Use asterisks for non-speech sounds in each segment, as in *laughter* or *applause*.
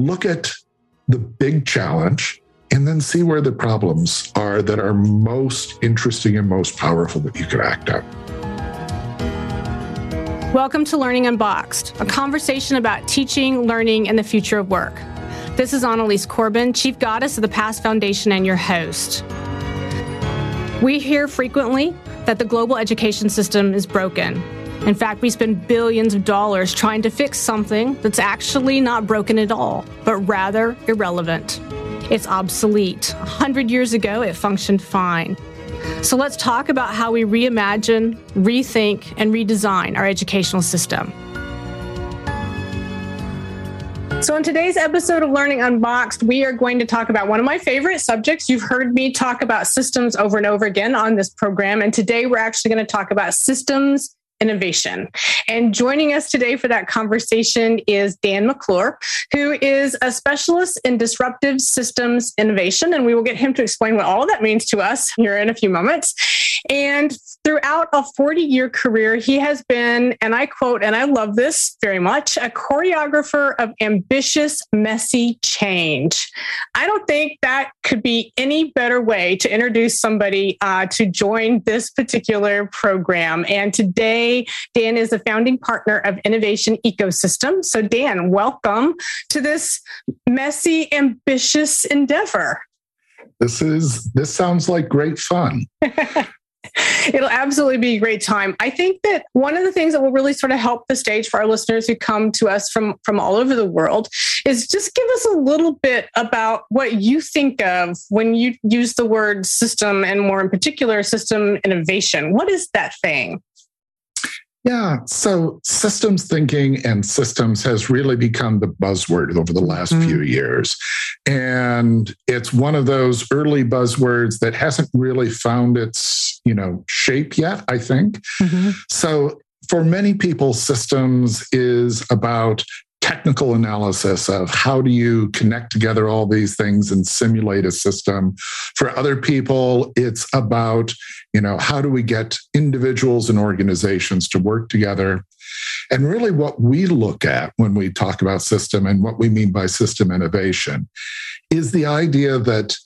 look at the big challenge and then see where the problems are that are most interesting and most powerful that you could act on. Welcome to Learning Unboxed, a conversation about teaching, learning, and the future of work. This is Annalies Corbin, Chief Goddess of the Past Foundation, and your host. We hear frequently that the global education system is broken. In fact, we spend billions of dollars trying to fix something that's actually not broken at all, but rather irrelevant. It's obsolete. A hundred years ago, it functioned fine. So let's talk about how we reimagine, rethink, and redesign our educational system. So, in today's episode of Learning Unboxed, we are going to talk about one of my favorite subjects. You've heard me talk about systems over and over again on this program. And today we're actually going to talk about systems innovation. And joining us today for that conversation is Dan McClure, who is a specialist in disruptive systems innovation. And we will get him to explain what all that means to us here in a few moments. And throughout a 40 year career, he has been, and I quote, and I love this very much, a choreographer of ambitious, messy change. I don't think that could be any better way to introduce somebody uh, to join this particular program. And today, Dan is the founding partner of Innovation Ecosystem. So, Dan, welcome to this messy, ambitious endeavor. This is this sounds like great fun. *laughs* It'll absolutely be a great time. I think that one of the things that will really sort of help the stage for our listeners who come to us from from all over the world is just give us a little bit about what you think of when you use the word system and more in particular system innovation. What is that thing? Yeah. So systems thinking and systems has really become the buzzword over the last mm-hmm. few years. And it's one of those early buzzwords that hasn't really found its, you know, shape yet, I think. Mm-hmm. So for many people, systems is about technical analysis of how do you connect together all these things and simulate a system. For other people, it's about, you know, how do we get individuals and organizations to work together? And really, what we look at when we talk about system and what we mean by system innovation is the idea that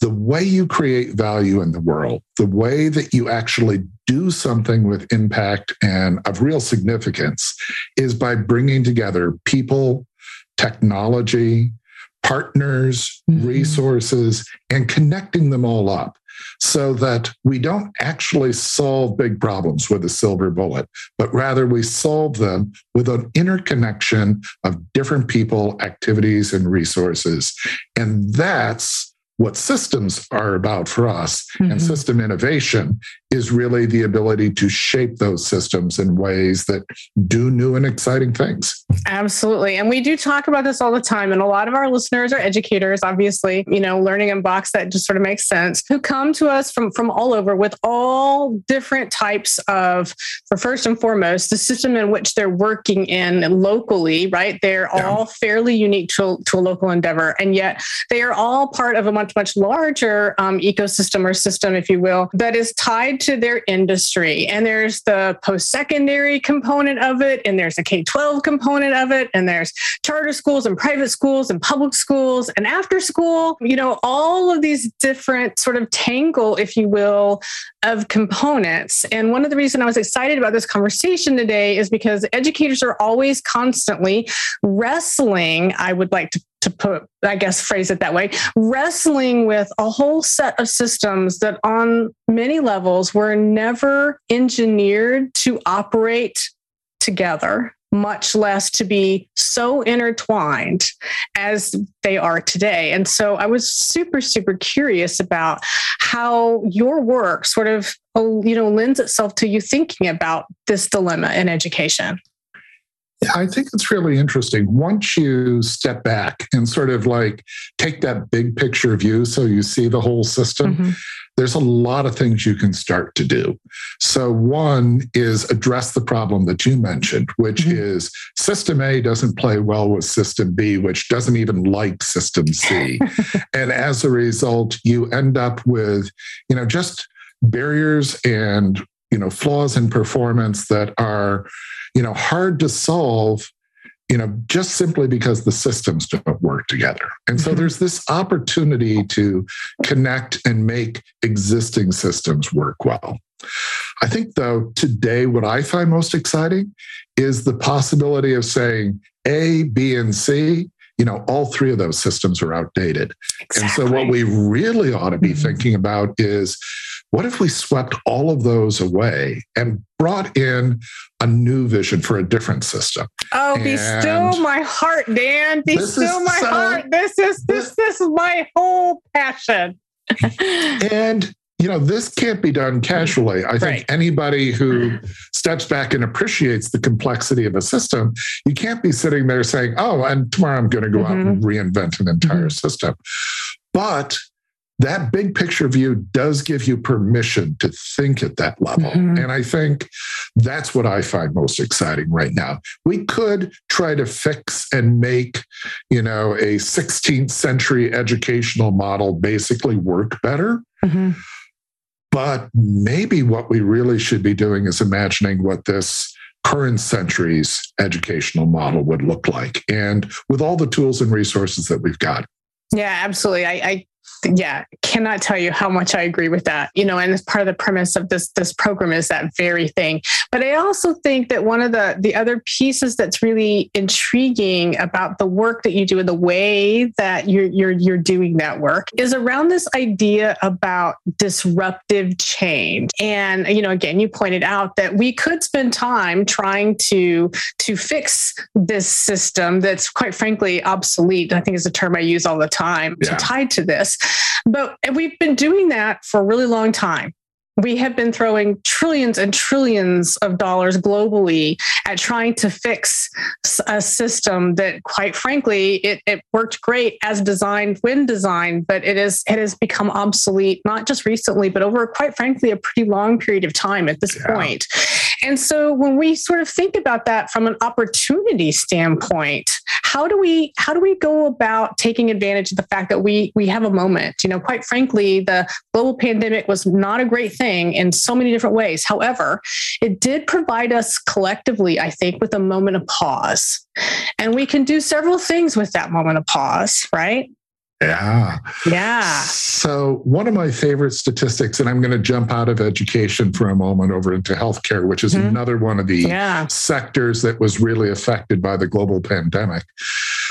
the way you create value in the world, the way that you actually do something with impact and of real significance is by bringing together people, technology, partners, mm-hmm. resources, and connecting them all up so that we don't actually solve big problems with a silver bullet, but rather we solve them with an interconnection of different people, activities, and resources. And that's what systems are about for us. Mm-hmm. And system innovation is really the ability to shape those systems in ways that do new and exciting things. Absolutely. And we do talk about this all the time. And a lot of our listeners are educators, obviously, you know, learning Unboxed that just sort of makes sense, who come to us from, from all over with all different types of, for first and foremost, the system in which they're working in locally, right? They're yeah. all fairly unique to, to a local endeavor. And yet they are all part of a much, much larger um, ecosystem or system, if you will, that is tied to their industry. And there's the post secondary component of it, and there's a K 12 component of it, and there's charter schools and private schools and public schools and after school, you know, all of these different sort of tangle, if you will, of components. And one of the reasons I was excited about this conversation today is because educators are always constantly wrestling, I would like to to put, I guess, phrase it that way, wrestling with a whole set of systems that on many levels were never engineered to operate together, much less to be so intertwined as they are today. And so I was super, super curious about how your work sort of, you know, lends itself to you thinking about this dilemma in education. I think it's really interesting. Once you step back and sort of like take that big picture view so you see the whole system, mm-hmm. there's a lot of things you can start to do. So, one is address the problem that you mentioned, which mm-hmm. is system A doesn't play well with system B, which doesn't even like system C. *laughs* and as a result, you end up with, you know, just barriers and you know flaws in performance that are you know hard to solve you know, just simply because the systems don't work together. And so mm-hmm. there's this opportunity to connect and make existing systems work well. I think, though, today, what I find most exciting is the possibility of saying A, B, and C. You know, all three of those systems are outdated. Exactly. And so, what we really ought to be mm-hmm. thinking about is what if we swept all of those away and brought in a new vision for a different system? Oh, and be still my heart, Dan. Be still my so, heart. This is this this is my whole passion. *laughs* and you know, this can't be done casually. I think right. anybody who steps back and appreciates the complexity of a system, you can't be sitting there saying, oh, and tomorrow I'm going to go mm-hmm. out and mm-hmm. reinvent an entire mm-hmm. system. But that big picture view does give you permission to think at that level. Mm-hmm. And I think that's what I find most exciting right now. We could try to fix and make, you know, a 16th century educational model basically work better. Mm-hmm. But maybe what we really should be doing is imagining what this current century's educational model would look like and with all the tools and resources that we've got. Yeah, absolutely. I, I yeah cannot tell you how much i agree with that you know and it's part of the premise of this this program is that very thing. But i also think that one of the the other pieces that's really intriguing about the work that you do and the way that you're you're you're doing that work is around this idea about disruptive change. And you know again you pointed out that we could spend time trying to to fix this system that's quite frankly obsolete. I think is a term i use all the time yeah. to tied to this but we've been doing that for a really long time. We have been throwing trillions and trillions of dollars globally at trying to fix a system that, quite frankly, it, it worked great as designed when designed, but it is it has become obsolete not just recently, but over quite frankly a pretty long period of time at this yeah. point. And so when we sort of think about that from an opportunity standpoint, how do we how do we go about taking advantage of the fact that we we have a moment? You know, quite frankly, the global pandemic was not a great thing in so many different ways. However, it did provide us collectively, I think, with a moment of pause. And we can do several things with that moment of pause, right? Yeah. Yeah. So, one of my favorite statistics, and I'm going to jump out of education for a moment over into healthcare, which is mm-hmm. another one of the yeah. sectors that was really affected by the global pandemic.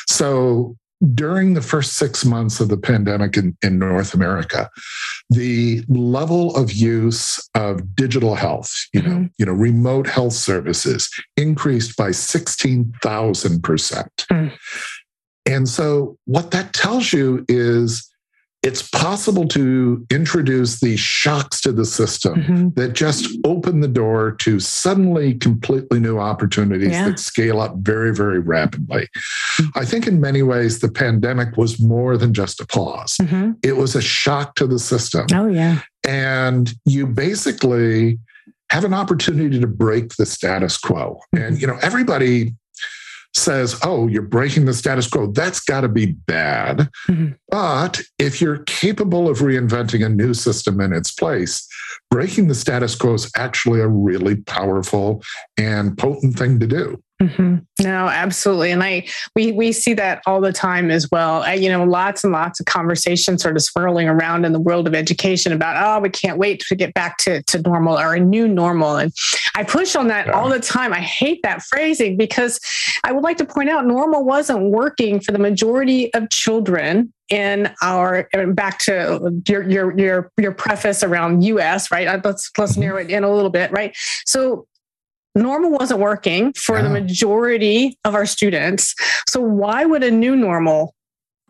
So, during the first six months of the pandemic in, in North America, the level of use of digital health, you know, mm-hmm. you know, remote health services increased by 16,000%. Mm. And so, what that tells you is it's possible to introduce these shocks to the system mm-hmm. that just open the door to suddenly completely new opportunities yeah. that scale up very, very rapidly. Mm-hmm. I think in many ways, the pandemic was more than just a pause, mm-hmm. it was a shock to the system. Oh, yeah. And you basically have an opportunity to break the status quo. Mm-hmm. And, you know, everybody says, oh, you're breaking the status quo, that's got to be bad. Mm-hmm. But if you're capable of reinventing a new system in its place, breaking the status quo is actually a really powerful and potent thing to do. Mm-hmm. No, absolutely, and I we we see that all the time as well. I, you know, lots and lots of conversations sort of swirling around in the world of education about oh, we can't wait to get back to to normal or a new normal, and I push on that yeah. all the time. I hate that phrasing because I would like to point out normal wasn't working for the majority of children in our back to your your your your preface around US, right? Uh, let's let's mm-hmm. narrow it in a little bit, right? So normal wasn't working for yeah. the majority of our students. So why would a new normal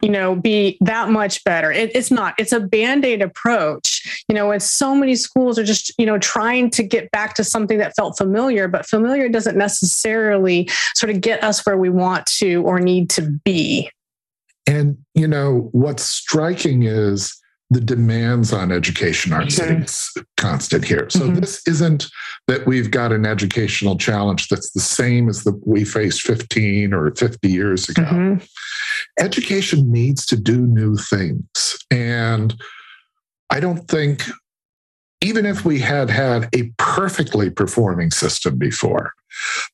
you know be that much better it, it's not it's a band-aid approach you know and so many schools are just you know trying to get back to something that felt familiar but familiar doesn't necessarily sort of get us where we want to or need to be and you know what's striking is the demands on education aren't mm-hmm. constant here. So mm-hmm. this isn't that we've got an educational challenge that's the same as the we faced 15 or 50 years ago. Mm-hmm. Education needs to do new things. And I don't think even if we had had a perfectly performing system before,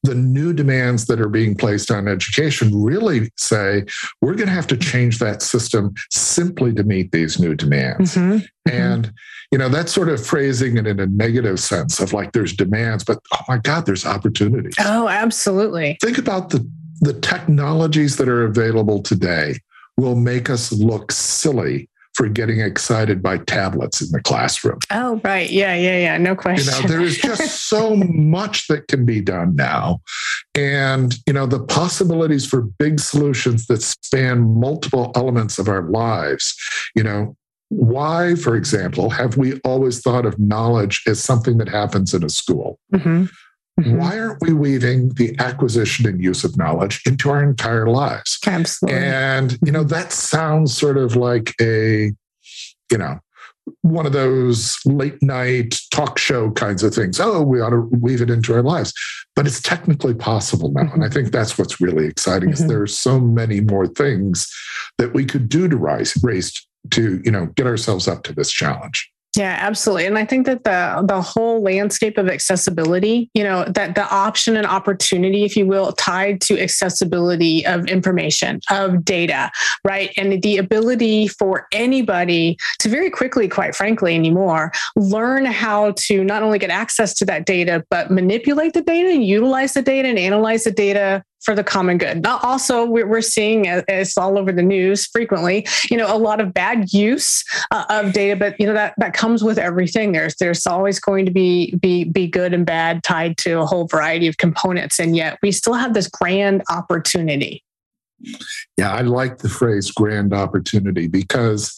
the new demands that are being placed on education really say we're going to have to change that system simply to meet these new demands. Mm-hmm. mm-hmm. And, you know, that's sort of phrasing it in a negative sense of like there's demands, but oh my God, there's opportunities. Oh, absolutely. Think about the, the technologies that are available today will make us look silly for getting excited by tablets in the classroom. Oh, right. Yeah, yeah, yeah. No question. You know, there is just *laughs* so much that can be done now. And, you know, the possibilities for big solutions that span multiple elements of our lives, you know, why, for example, have we always thought of knowledge as something that happens in a school? Mm-hmm. Mm-hmm. Why aren't we weaving the acquisition and use of knowledge into our entire lives? Absolutely. And, you know, that sounds sort of like a, you know, one of those late night talk show kinds of things. Oh, we ought to weave it into our lives. But it's technically possible now. Mm-hmm. And I think that's what's really exciting mm-hmm. is there are so many more things that we could do to rise, raise to, you know, get ourselves up to this challenge. Yeah, absolutely. And I think that the the whole landscape of accessibility, you know, that the option and opportunity, if you will, tied to accessibility of information, of data, right? And the ability for anybody to very quickly, quite frankly, anymore, learn how to not only get access to that data, but manipulate the data and utilize the data and analyze the data for the common good. Also, we're seeing it's all over the news frequently. You know, a lot of bad use uh, of data, but you know that that comes with everything. There's there's always going to be be be good and bad tied to a whole variety of components, and yet we still have this grand opportunity. Yeah, I like the phrase "grand opportunity" because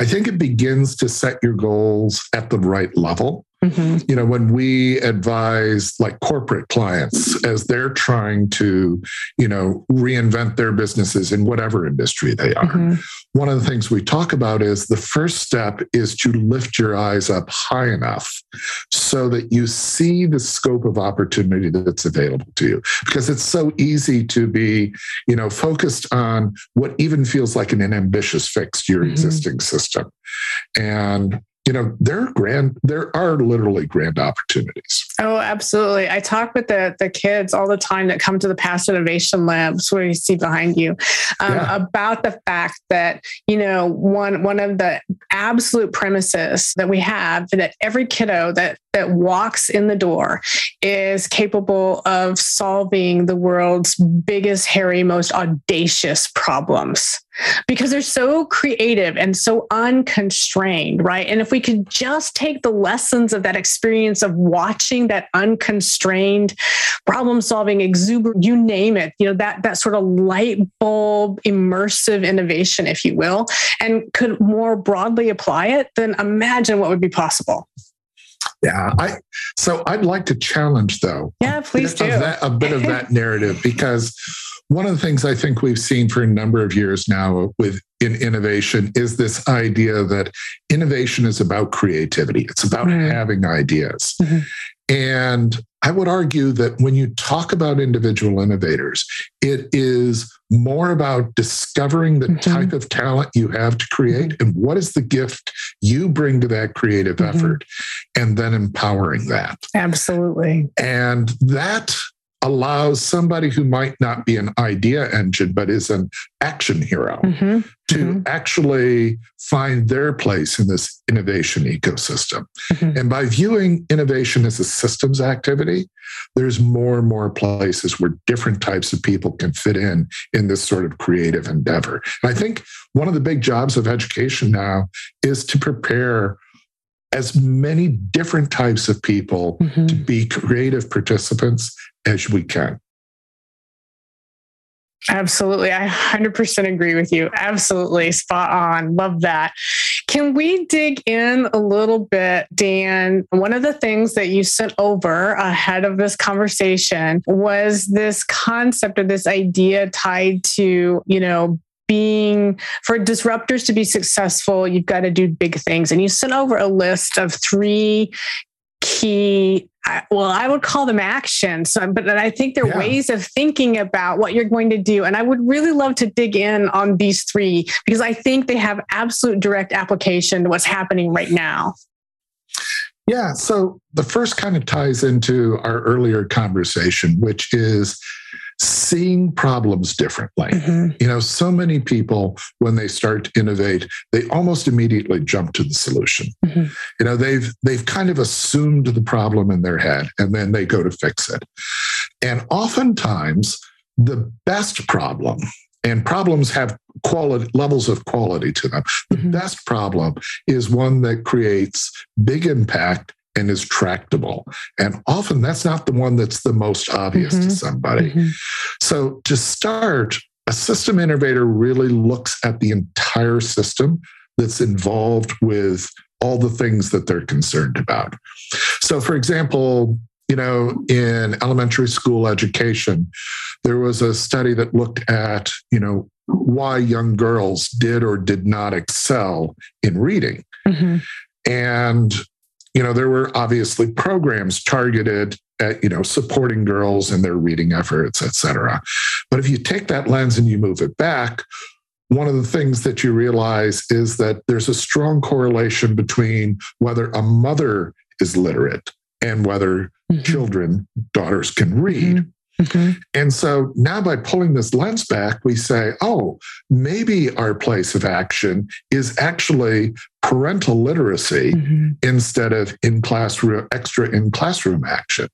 I think it begins to set your goals at the right level. Mm-hmm. You know, when we advise like corporate clients as they're trying to, you know, reinvent their businesses in whatever industry they are, mm-hmm. one of the things we talk about is the first step is to lift your eyes up high enough so that you see the scope of opportunity that's available to you. Because it's so easy to be, you know, focused on what even feels like an ambitious fix to your mm-hmm. existing system. And you know there are grand there are literally grand opportunities oh absolutely i talk with the the kids all the time that come to the past innovation labs where you see behind you um, yeah. about the fact that you know one one of the absolute premises that we have that every kiddo that that walks in the door is capable of solving the world's biggest hairy most audacious problems because they're so creative and so unconstrained, right? And if we could just take the lessons of that experience of watching that unconstrained problem solving, exuberant, you name it, you know, that, that sort of light bulb immersive innovation, if you will, and could more broadly apply it, then imagine what would be possible. Yeah, I so I'd like to challenge though. Yeah, please do. That, a bit of that *laughs* narrative because one of the things I think we've seen for a number of years now with in innovation is this idea that innovation is about creativity. It's about mm-hmm. having ideas. Mm-hmm. And I would argue that when you talk about individual innovators, it is more about discovering the mm-hmm. type of talent you have to create mm-hmm. and what is the gift you bring to that creative mm-hmm. effort, and then empowering that. Absolutely. And that allows somebody who might not be an idea engine, but is an action hero mm-hmm. to mm-hmm. actually find their place in this innovation ecosystem. Mm-hmm. And by viewing innovation as a systems activity, there's more and more places where different types of people can fit in in this sort of creative endeavor. And I think one of the big jobs of education now is to prepare as many different types of people mm-hmm. to be creative participants as we can. Absolutely. I 100% agree with you. Absolutely. Spot on. Love that. Can we dig in a little bit, Dan? One of the things that you sent over ahead of this conversation was this concept or this idea tied to, you know, being for disruptors to be successful, you've got to do big things. And you sent over a list of three key well i would call them actions so, but i think they're yeah. ways of thinking about what you're going to do and i would really love to dig in on these three because i think they have absolute direct application to what's happening right now Yeah. So the first kind of ties into our earlier conversation, which is seeing problems differently. Mm-hmm. You know, so many people, when they start to innovate, they almost immediately jump to the solution. Mm-hmm. You know, they've they've kind of assumed the problem in their head and then they go to fix it. And oftentimes the best problem and problems have quality levels of quality to them. The mm-hmm. best problem is one that creates big impact and is tractable. And often that's not the one that's the most obvious mm-hmm. to somebody. Mm-hmm. So to start, a system innovator really looks at the entire system that's involved with all the things that they're concerned about. So, for example, you know, in elementary school education, there was a study that looked at, you know, why young girls did or did not excel in reading. Mm-hmm. And, you know, there were obviously programs targeted at, you know, supporting girls in their reading efforts, et cetera. But if you take that lens and you move it back, one of the things that you realize is that there's a strong correlation between whether a mother is literate and whether mm-hmm. children, daughters can read. Mm-hmm. Mm-hmm. And so now by pulling this lens back, we say, oh, maybe our place of action is actually parental literacy mm-hmm. instead of in classroom, extra in classroom action.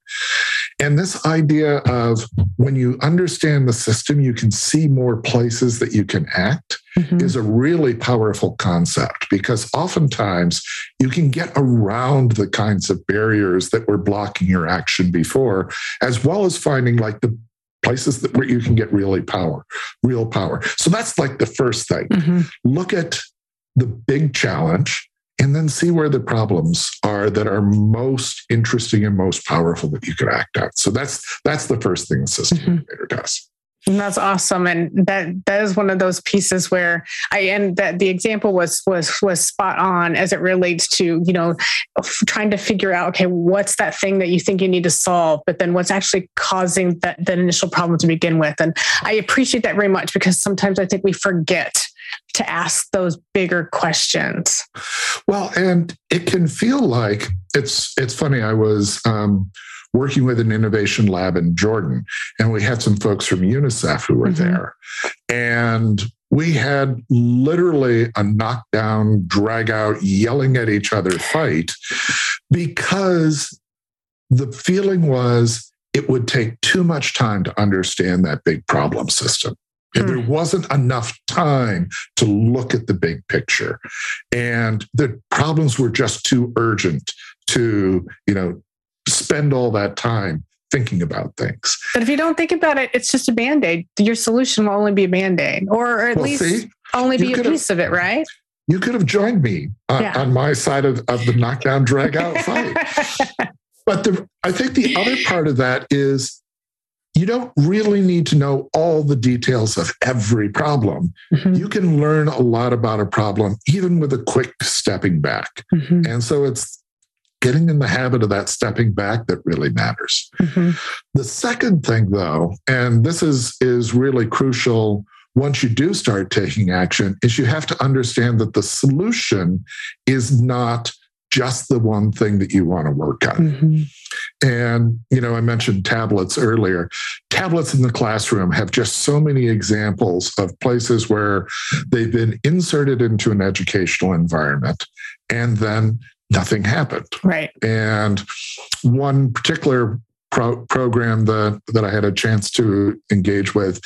And this idea of when you understand the system, you can see more places that you can act mm-hmm. is a really powerful concept because oftentimes you can get around the kinds of barriers that were blocking your action before, as well as finding like the places that where you can get really power, real power. So that's like the first thing. Mm-hmm. Look at the big challenge and then see where the problems are that are most interesting and most powerful that you could act at. So that's that's the first thing the system mm-hmm. does. And that's awesome, and that that is one of those pieces where I and that the example was was was spot on as it relates to you know trying to figure out okay what's that thing that you think you need to solve, but then what's actually causing that that initial problem to begin with. And I appreciate that very much because sometimes I think we forget to ask those bigger questions. Well, and it can feel like it's it's funny. I was um, working with an innovation lab in Jordan, and we had some folks from UNICEF who were mm-hmm. there, and we had literally a knockdown, drag out, yelling at each other fight because the feeling was it would take too much time to understand that big problem system. And there hmm. wasn't enough time to look at the big picture. And the problems were just too urgent to, you know, spend all that time thinking about things. But if you don't think about it, it's just a band aid. Your solution will only be a band aid, or at well, least see, only be a piece of it, right? You could have joined me on, yeah. on my side of, of the knockdown, drag out *laughs* fight. but the, I think the other part of that is you don't really need to know all the details of every problem. Mm-hmm. You can learn a lot about a problem even with a quick stepping back. Mm-hmm. And so it's getting in the habit of that stepping back that really matters. Mm-hmm. The second thing though, and this is is really crucial once you do start taking action is you have to understand that the solution is not just the one thing that you want to work on. And, you know, I mentioned tablets earlier. Tablets in the classroom have just so many examples of places where they've been inserted into an educational environment and then nothing happened. Right. And one particular pro- program that, that I had a chance to engage with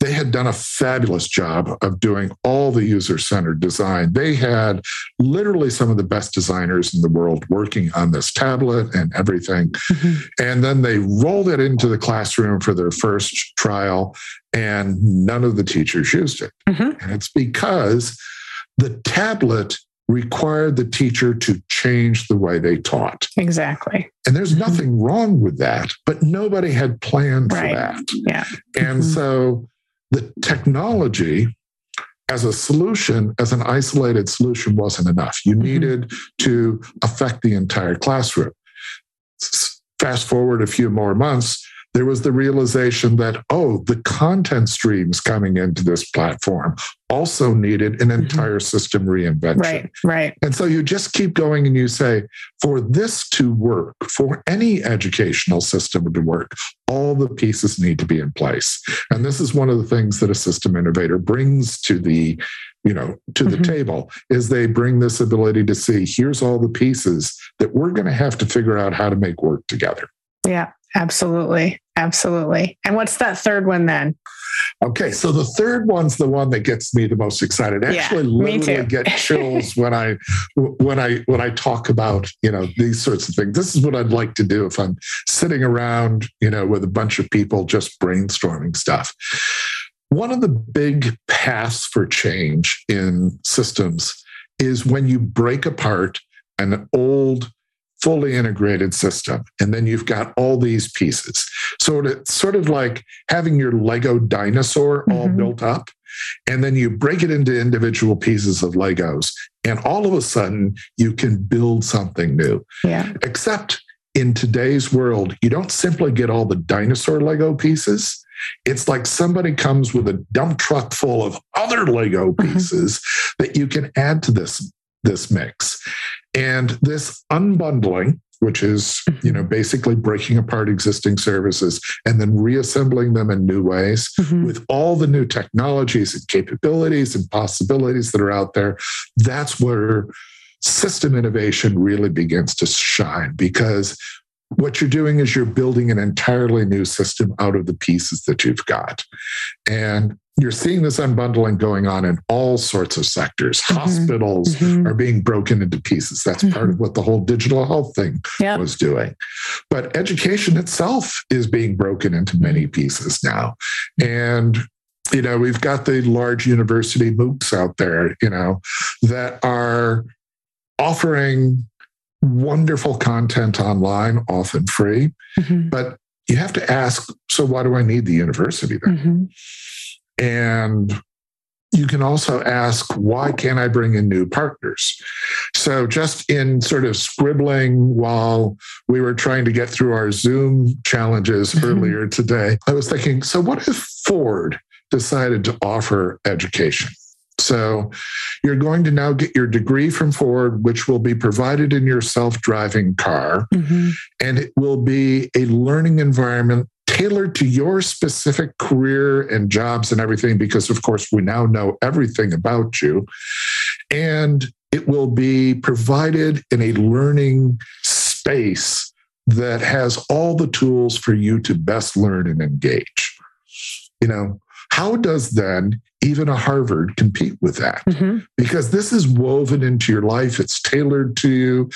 they had done a fabulous job of doing all the user centered design. They had literally some of the best designers in the world working on this tablet and everything. Mm-hmm. And then they rolled it into the classroom for their first trial, and none of the teachers used it. Mm-hmm. And it's because the tablet required the teacher to change the way they taught. Exactly. And there's mm-hmm. nothing wrong with that, but nobody had planned right. for that. Yeah. And mm-hmm. so the technology as a solution, as an isolated solution, wasn't enough. You mm-hmm. needed to affect the entire classroom. Fast forward a few more months, there was the realization that, oh, the content streams coming into this platform also needed an mm-hmm. entire system reinvention. Right, right. And so you just keep going and you say, for this to work, for any educational system to work, all the pieces need to be in place. And this is one of the things that a system innovator brings to the you know to the mm-hmm. table is they bring this ability to see here's all the pieces that we're going to have to figure out how to make work together yeah absolutely. Absolutely. And what's that third one then? Okay so the third one's the one that gets me the most excited. I actually yeah, literally get *laughs* chills when i when i when i talk about you know these sorts of things. This is what i'd like to do if i'm sitting around you know with a bunch of people just brainstorming stuff. One of the big paths for change in systems is when you break apart an old, fully integrated system, and then you've got all these pieces. So it's sort of like having your Lego dinosaur mm-hmm. all built up, and then you break it into individual pieces of Legos, and all of a sudden you can build something new. Yeah. Except in today's world, you don't simply get all the dinosaur Lego pieces it's like somebody comes with a dump truck full of other Lego mm-hmm. pieces mm-hmm. that you can add to this, this mix. And this unbundling, which is you know mm-hmm. basically breaking apart existing services and then reassembling them in new ways mm-hmm. with all the new technologies and capabilities and possibilities that are out there that's where system innovation really begins to shine because what you're doing is you're building an entirely new system out of the pieces that you've got. And you're seeing this unbundling going on in all sorts of sectors. Mm-hmm. Hospitals mm-hmm. are being broken into pieces. That's mm-hmm. part of what the whole digital health thing yep. was doing. But education itself is being broken into many pieces now. And you know, we've got the large university MOOCs out there, you know, that are offering wonderful content online, often free. Mm-hmm. But you have to ask so, why do I need the university then? And you can also ask, why can't I bring in new partners? So, just in sort of scribbling while we were trying to get through our Zoom challenges mm-hmm. earlier today, I was thinking, so what if Ford decided to offer education? So you're going to now get your degree from Ford, which will be provided in your self driving car. Mm-hmm. And it will be a learning environment tailored to your specific career and jobs and everything, because of course we now know everything about you. And it will be provided in a learning space that has all the tools for you to best learn and engage. You know, how does then even a Harvard compete with that mm-hmm. because this is woven into your life. It's tailored to you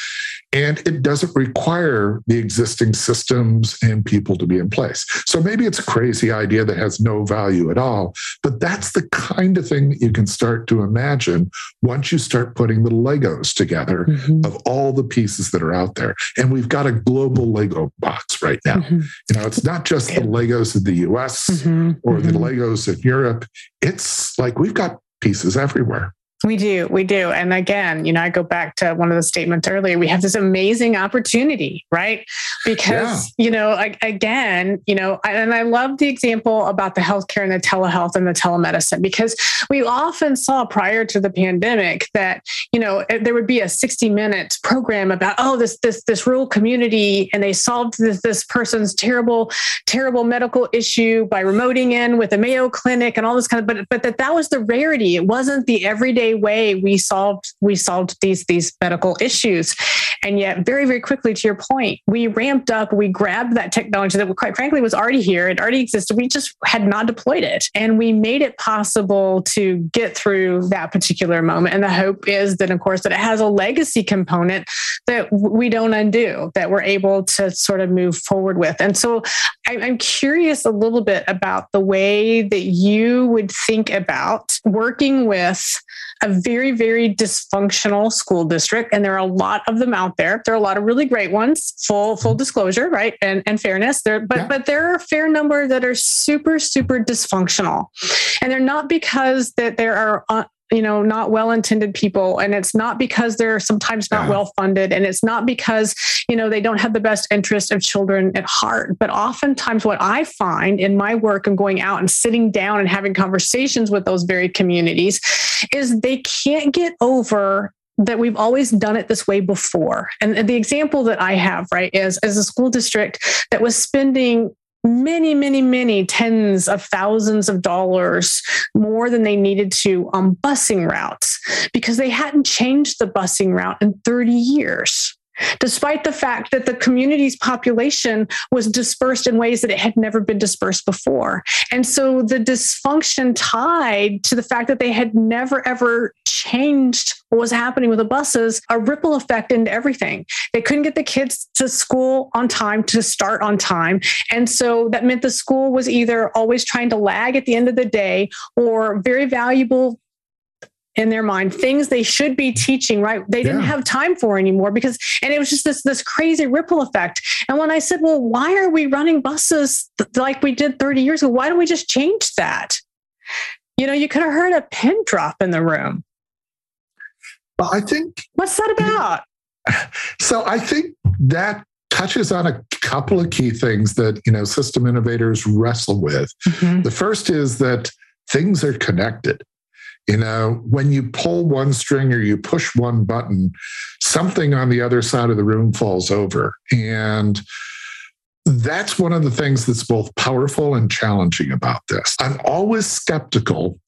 and it doesn't require the existing systems and people to be in place. So maybe it's a crazy idea that has no value at all, but that's the kind of thing that you can start to imagine once you start putting the Legos together mm-hmm. of all the pieces that are out there. And we've got a global Lego box right now. Mm-hmm. You know, it's not just the Legos in the US mm-hmm. or the mm-hmm. Legos in Europe. It's like we've got pieces everywhere. We do. We do. And again, you know, I go back to one of the statements earlier. We have this amazing opportunity, right? Because, yeah. you know, again, you know, and I love the example about the healthcare and the telehealth and the telemedicine because we often saw prior to the pandemic that, you know, there would be a 60 minute program about, oh, this, this, this rural community and they solved this, this person's terrible, terrible medical issue by remoting in with a Mayo Clinic and all this kind of, but, but that that was the rarity. It wasn't the everyday way we solved we solved these these medical issues. And yet very very quickly to your point we ramped up we grabbed that technology that quite frankly was already here it already existed we just had not deployed it. And we made it possible to get through that particular moment. And the hope is that of course that it has a legacy component that we don't undo that we're able to sort of move forward with. And so i'm curious a little bit about the way that you would think about working with a very, very dysfunctional school district. And there are a lot of them out there. There are a lot of really great ones, full, full disclosure, right? And, and fairness there, but, yeah. but there are a fair number that are super, super dysfunctional. And they're not because that there are uh, you know not well intended people and it's not because they're sometimes not yeah. well funded and it's not because you know they don't have the best interest of children at heart but oftentimes what i find in my work and going out and sitting down and having conversations with those very communities is they can't get over that we've always done it this way before. And the example that I have, right, is as a school district that was spending many, many, many tens of thousands of dollars more than they needed to on busing routes because they hadn't changed the busing route in 30 years despite the fact that the community's population was dispersed in ways that it had never been dispersed before. And so the dysfunction tied to the fact that they had never ever changed what was happening with the buses, a ripple effect into everything. They couldn't get the kids to school on time to start on time. And so that meant the school was either always trying to lag at the end of the day or very valuable in their mind things they should be teaching right? They didn't yeah. have time for anymore because and it was just this this crazy ripple effect. And when i said well why are we running buses th- like we did 30 years ago? Why don't we just change that? You know you could have heard a pin drop in the room. Well i think what's that about? *laughs* So i think that touches on a couple of key things that you know system innovators wrestle with. Mm-hmm. the first is that things are connected you know, when you pull one string or you push one button, something on the other side of the room falls over. And that's one of the things that's both powerful and challenging about this. I'm always skeptical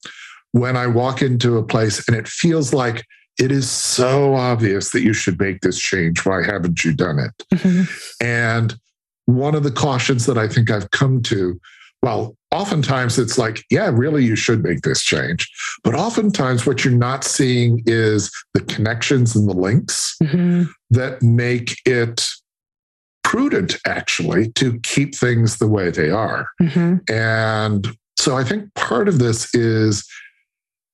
when I walk into a place and it feels like it is so obvious that you should make this change. Why haven't you done it? Mm-hmm. And one of the cautions that I think I've come to well, oftentimes it's like, yeah, really, you should make this change. But oftentimes, what you're not seeing is the connections and the links mm-hmm. that make it prudent, actually, to keep things the way they are. Mm-hmm. And so I think part of this is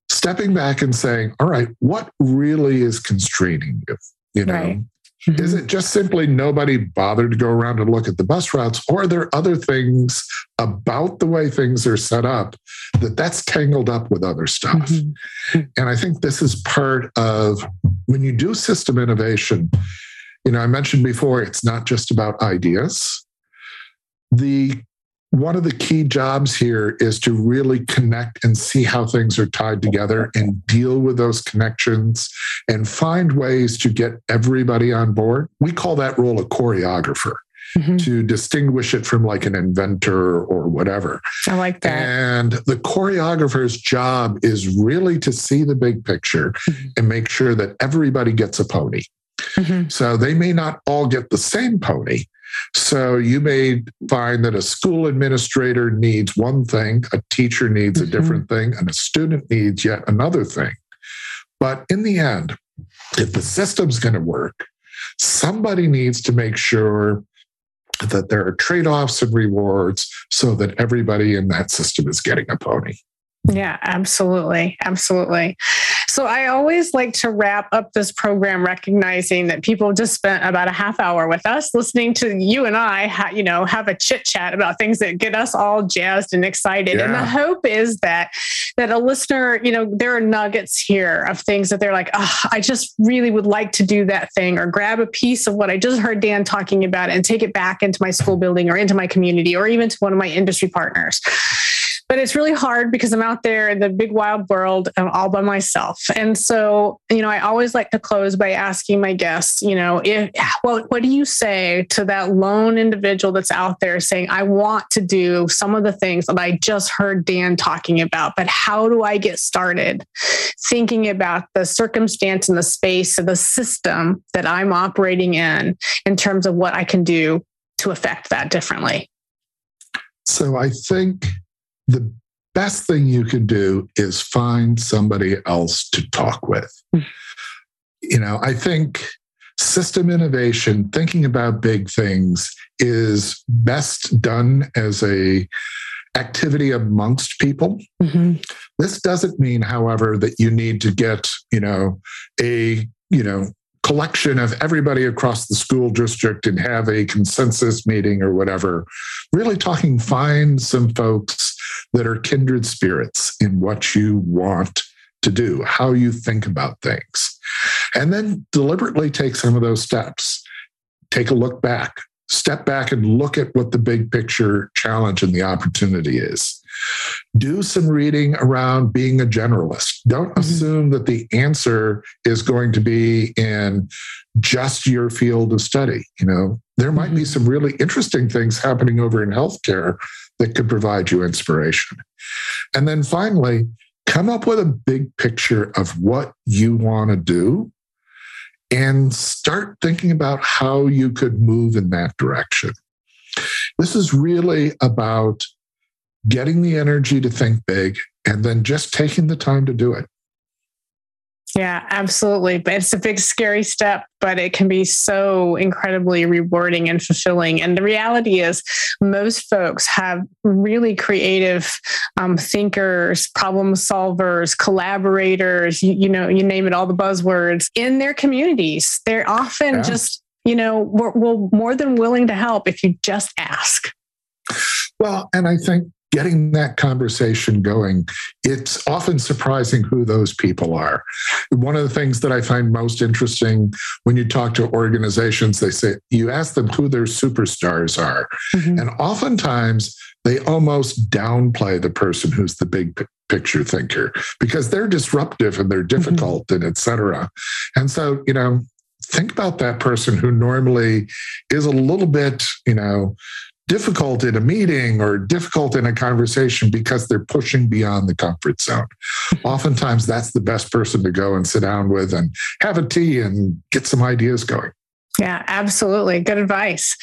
stepping back and saying, all right, what really is constraining you? You know, right. Mm-hmm. Is it just simply nobody bothered to go around and look at the bus routes, or are there other things about the way things are set up that that's tangled up with other stuff? Mm-hmm. And I think this is part of when you do system innovation. You know, I mentioned before, it's not just about ideas. The one of the key jobs here is to really connect and see how things are tied together and deal with those connections and find ways to get everybody on board. We call that role a choreographer. Mm-hmm. To distinguish it from like an inventor or whatever. I like that. And the choreographer's job is really to see the big picture mm-hmm. and make sure that everybody gets a pony. Mm-hmm. So they may not all get the same pony, so you may find that a school administrator needs one thing, a teacher needs mm-hmm. a different thing, and a student needs yet another thing. But in the end, if the system's going to work, somebody needs to make sure that there are trade offs and rewards so that everybody in that system is getting a pony. Yeah, absolutely. Absolutely. So I always like to wrap up this program recognizing that people just spent about a half hour with us listening to you and I, ha- you know, have a chit chat about things that get us all jazzed and excited. Yeah. And the hope is that that a listener, you know, there are nuggets here of things that they're like, oh, I just really would like to do that thing or grab a piece of what I just heard Dan talking about and take it back into my school building or into my community or even to one of my industry partners but it's really hard because I'm out there in the big wild world I'm all by myself. And so, you know, I always like to close by asking my guests, you know, if well, what do you say to that lone individual that's out there saying, I want to do some of the things that I just heard Dan talking about, but how do I get started thinking about the circumstance and the space and the system that I'm operating in in terms of what I can do to affect that differently? So I think the best thing you could do is find somebody else to talk with. Mm. You know, I think system innovation, thinking about big things, is best done as a activity amongst people. Mm-hmm. This doesn't mean, however, that you need to get, you know, a, you know, collection of everybody across the school district and have a consensus meeting or whatever. Really talking, find some folks that are kindred spirits in what you want to do, how you think about things. And then deliberately take some of those steps. Take a look back, step back and look at what the big picture challenge and the opportunity is. Do some reading around being a generalist. Don't mm-hmm. assume that the answer is going to be in just your field of study. You know, there might be mm-hmm. some really interesting things happening over in healthcare that could provide you inspiration. And then finally, come up with a big picture of what you want to do and start thinking about how you could move in that direction. This is really about getting the energy to think big and then just taking the time to do it. Yeah, absolutely. But it's a big, scary step, but it can be so incredibly rewarding and fulfilling. And the reality is, most folks have really creative um, thinkers, problem solvers, collaborators, you, you, know, you name it, all the buzzwords in their communities. They're often yeah. just, you know, we're, we're more than willing to help if you just ask. Well, and I think getting that conversation going, it's often surprising who those people are. One of the things that I find most interesting when you talk to organizations, they say, you ask them who their superstars are. Mm-hmm. And oftentimes they almost downplay the person who's the big picture thinker because they're disruptive and they're mm-hmm. difficult mm-hmm. and et cetera. And so, you know, think about that person who normally is a little bit, you know, difficult in a meeting or difficult in a conversation because they're pushing beyond the comfort zone. Oftentimes, that's the best person to go and sit down with and have a tea and get some ideas going. Yeah, absolutely. Good advice.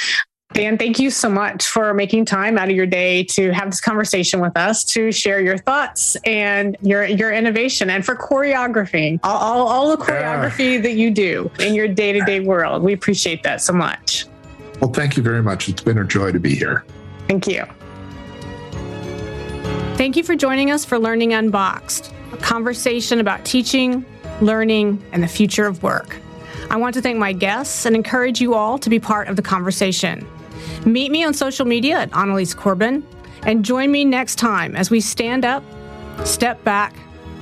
Dan, thank you so much for making time out of your day to have this conversation with us, to share your thoughts and your your innovation, and for choreographing all, all, all the choreography yeah. that you do in your day to day world. We appreciate that so much. Well, thank you very much. It's been a joy to be here. Thank you. Thank you for joining us for Learning Unboxed, a conversation about teaching, learning, and the future of work. I want to thank my guests and encourage you all to be part of the conversation. Meet me on social media at Annalies Corbin and join me next time as we stand up, step back,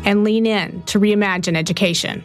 and lean in to reimagine education.